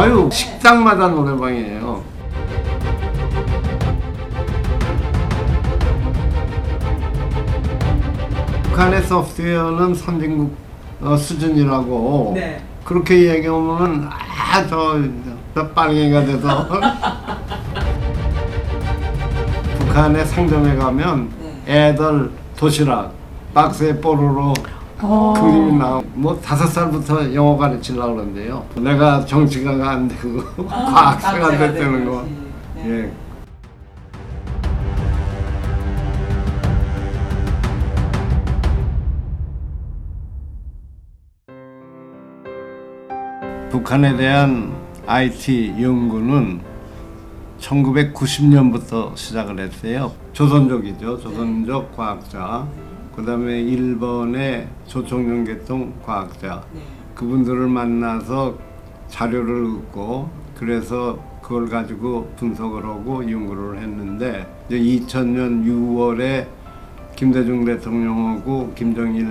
아유 식당마다 노래방이에요. 북한의 소프트웨어는 선진국 어, 수준이라고 네. 그렇게 얘기하면은 아저 저 빨갱이가 돼서 북한의 상점에 가면 애들 도시락 박스에 뽀로로 그림이 나오 뭐 다섯 살부터 영어 가르치려고 그러는데요 내가 정치가가 안 되고 과학자가 안 됐다는 거 네. 예. 북한에 대한 IT 연구는 1990년부터 시작을 했어요. 조선족이죠. 조선족 과학자. 그 다음에 일본의 조총련 계통 과학자. 그분들을 만나서 자료를 얻고 그래서 그걸 가지고 분석을 하고 연구를 했는데 이제 2000년 6월에 김대중 대통령하고 김정일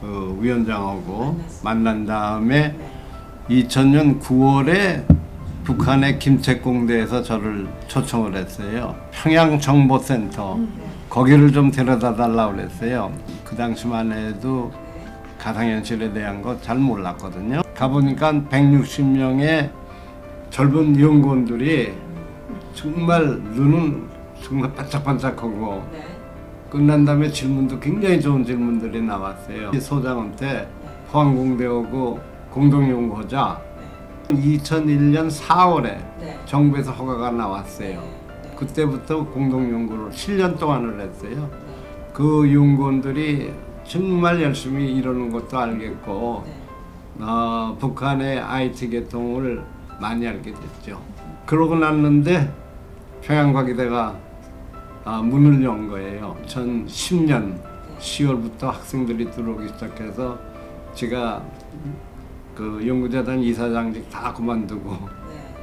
그 위원장하고 만난 다음에 2000년 9월에 북한의 김책공대에서 저를 초청을 했어요. 평양정보센터 거기를 좀 데려다 달라고 그랬어요. 그 당시만 해도 가상현실에 대한 거 잘 몰랐거든요. 가보니까 160명의 젊은 연구원들이 정말 눈은 정말 반짝반짝하고 끝난 다음에 질문도 굉장히 좋은 질문들이 나왔어요. 이 소장한테 포항공대하고 공동연구하자 2001년 4월에 정부에서 허가가 나왔어요. 그때부터 공동연구를 7년 동안을 했어요. 그 연구원들이 정말 열심히 이러는 것도 알겠고 어, 북한의 IT 계통을 많이 알게 됐죠. 그러고 났는데 평양과기대가 아, 문을 연 거예요. 2010년 10월부터 학생들이 들어오기 시작해서 제가 그 연구재단 이사장직 다 그만두고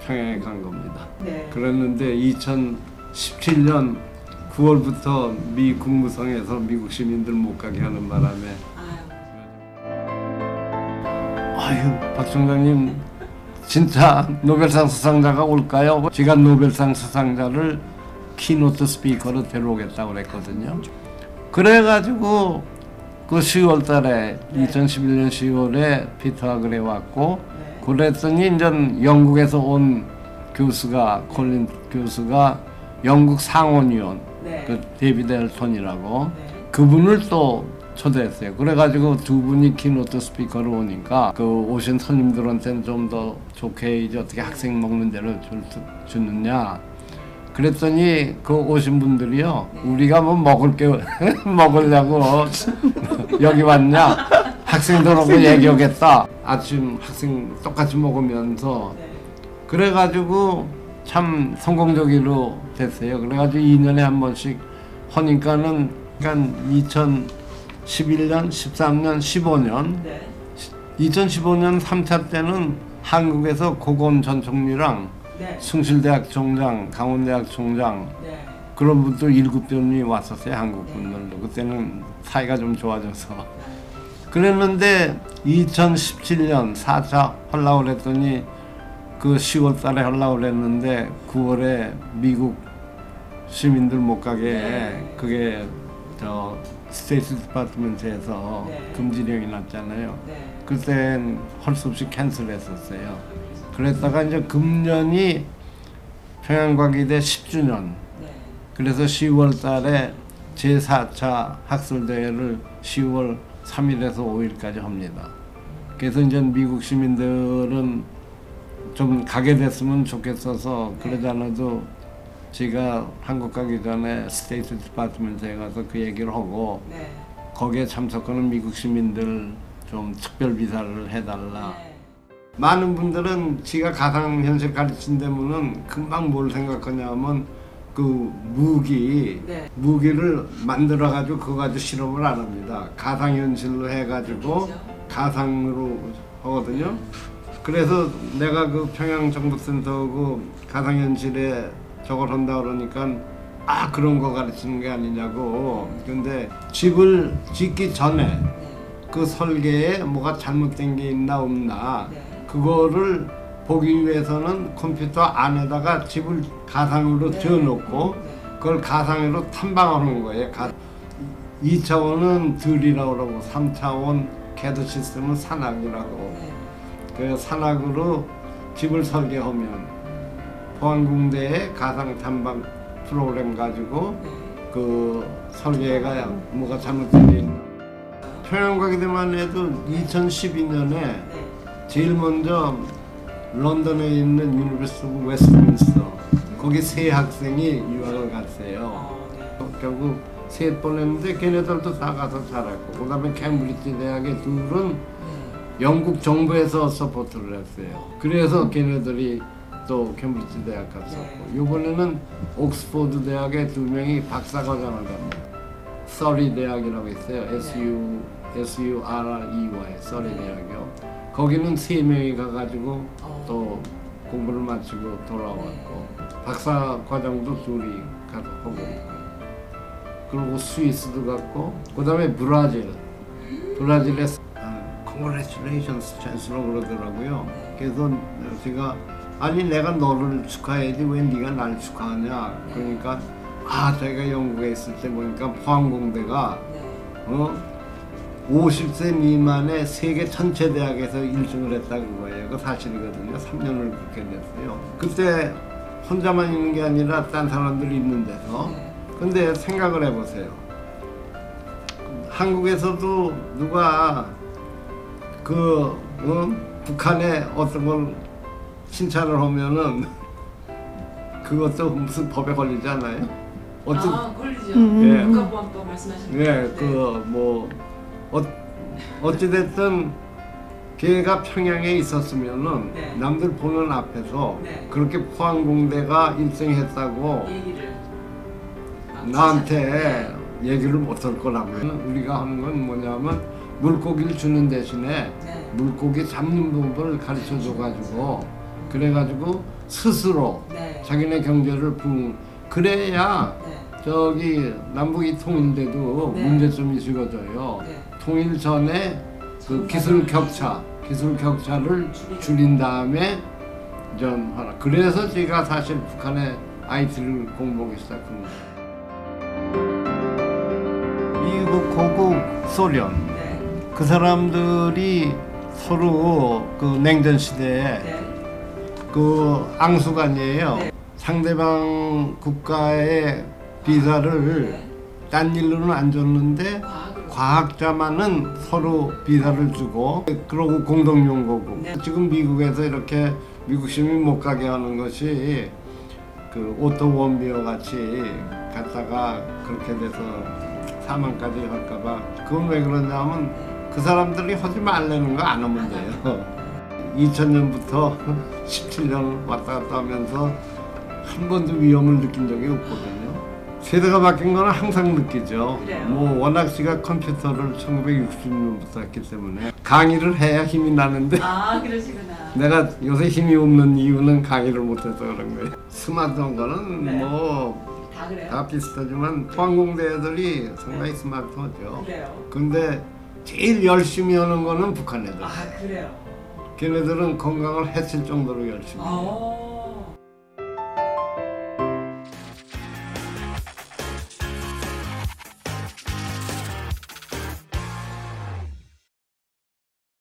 평양에 간 겁니다. 네. 그랬는데 2017년 9월부터 미 국무성에서 미국 시민들 못 가게 하는 바람에 아유 박 총장님 진짜 노벨상 수상자가 올까요? 제가 노벨상 수상자를 keynote speaker로 데려오겠다고 그랬거든요. 그래가지고 그 10월 달에 2011년 10월에 피터 아그레 왔고 그랬더니 이제 영국에서 온 교수가 콜린 교수가 영국 상원의원 네. 그 데이비드 엘톤이라고 그분을 또 초대했어요. 그래가지고 두 분이 keynote speaker로 오니까 그 오신 손님들한테는 좀 더 좋게 이제 어떻게 학생 먹는 대로 줄, 수- 주느냐. 그랬더니 그 오신 분들이요. 우리가 뭐 먹을 게 먹으려고 여기 왔냐. 학생들하고 얘기하겠다. 아침 학생 똑같이 먹으면서 그래가지고 참 성공적으로 됐어요. 그래가지고 2년에 한 번씩 하니까는 그러니까 2011년, 13년, 15년, 네. 2015년 3차 때는 한국에서 고건 전 총리랑 네. 숭실대학 총장, 강원대학 총장 네. 그런 분들 일곱 분이 왔었어요 한국 분들도 그때는 사이가 좀 좋아져서 그랬는데 2017년 4차 하려고 그랬더니 그 10월 달에 하려고 그랬는데 9월에 미국 시민들 못 가게 그게 저 State Department에서 네. 금지령이 났잖아요. 네. 그땐 할 수 없이 cancel했었어요. 그랬다가 이제 금년이 평양과기대 10주년 네. 그래서 10월 달에 제4차 학술대회를 10월 3일에서 5일까지 합니다. 그래서 이제 미국 시민들은 좀 가게 됐으면 좋겠어서 그러지 않아도 제가 한국 가기 전에 State Department에 가서 그 얘기를 하고 네. 거기에 참석하는 미국 시민들 좀 특별 비자를 해달라. 네. 많은 분들은 지가 가상현실 가르친다면은 금방 뭘 생각하냐면 그 무기 네. 무기를 만들어 가지고 그거 가지고 실험을 안 합니다. 가상 현실로 해 가지고 그렇죠. 가상으로 하거든요. 그래서 내가 그 평양 정보센터고 가상 현실에 저걸 한다 그러니까 아 그런 거 가르치는 게 아니냐고. 근데 집을 짓기 전에 네. 그 설계에 뭐가 잘못된 게 있나 없나 네. 그거를 보기 위해서는 컴퓨터 안에다가 집을 가상으로 네. 지어놓고 네. 그걸 가상으로 탐방하는 거예요. 가, 2차원은 들이라고 그러고 3차원 캐드 시스템은 산악이라고 네. 그 산악으로 집을 설계하면 포항공대에 가상 탐방 프로그램 가지고 네. 그 설계가 뭐가 잘못된 게 평양 가게 되만 해도 2012년에 네. 제일 먼저 런던에 있는 University of Westminster 거기 세 학생이 유학을 갔어요. 어, 네. 결국 세 번 했는데 걔네들도 다 가서 잘했고 그다음에 캠브리지 대학의 둘은 네. 영국 정부에서 support를 했어요. 그래서 걔네들이 또 캠브리지 대학 갔었고 네. 이번에는 옥스포드 대학의 두 명이 박사과정을 갑니다. 서리 대학이라고 있어요. S U S U R E Y 서리 네. 대학이요. 거기는 세 명이 가가지고 어. 또 공부를 마치고 돌아왔고 박사 과정도 둘이 가서 하고 있고 그리고 스위스도 갔고 그 다음에 브라질 브라질에 아, congratulations 찬스로 그러더라고요. 그래서 제가 아니 내가 너를 축하해야지 왜 네가 날 축하하냐 그러니까 아 제가 영국에 있을 때 보니까 포항공대가 네. 어 50세 미만의 세계 전체 대학에서 1등을 했다는 거예요. 그 사실이거든요. 3년을 그렇게 됐어요. 그때 혼자만 있는 게 아니라 딴 사람들이 있는 데서. 네. 근데 생각을 해보세요. 한국에서도 누가 그 어? 북한에 어떤 걸 칭찬을 하면은 그것도 무슨 법에 걸리지 않아요? 어떤 아, 걸리죠. 음. 예. 국가보안법 말씀하시는 예? 그뭐 어, 어찌됐든 걔가 평양에 있었으면은 네. 남들 보는 앞에서 네. 그렇게 포항공대가 1등했다고 얘기를 막 나한테 얘기를 못할 거라고요. 우리가 하는 건 뭐냐면 물고기를 주는 대신에 네. 물고기 잡는 법을 가르쳐 줘가지고 그래가지고 스스로 네. 자기네 경제를 부 그래야 네. 저기 남북이 통일돼도 네. 문제점이 적어져요. 네. 통일 전에 그 기술 격차, 기술 격차를 줄인 다음에 전 하나. 그래서 제가 사실 북한의 IT를 공부하기 시작한 거예요. 미국, 고국, 소련 네. 그 사람들이 서로 그 냉전 시대에 네. 그 앙숙 간이에요. 네. 상대방 국가의 비자를 네. 딴 일로는 안 줬는데 과학으로. 과학자만은 서로 비자를 주고 그러고 공동 연구하고 네. 지금 미국에서 이렇게 미국 시민 못 가게 하는 것이 그 오토 웜비어 같이 갔다가 그렇게 돼서 사망까지 할까봐 그건 왜 그러냐면 그 사람들이 하지 말라는 거 안 하면 돼요. 2000년부터 17년 왔다 갔다 하면서 한 번도 위험을 느낀 적이 없거든요. 세대가 바뀐 거는 항상 느끼죠. 그래요? 뭐 워낙 씨가 컴퓨터를 1960년부터 했기 때문에 강의를 해야 힘이 나는데 아 그러시구나. 내가 요새 힘이 없는 이유는 강의를 못해서 그런 거예요. 스마트한 거는 네. 뭐다 다 그래요? 비슷하지만 포항공대 애들이 상당히 스마트하죠. 그래요. 근데 제일 열심히 하는 거는 북한 애들. 아 그래요. 걔네들은 건강을 해칠 정도로 열심히 해요. 어.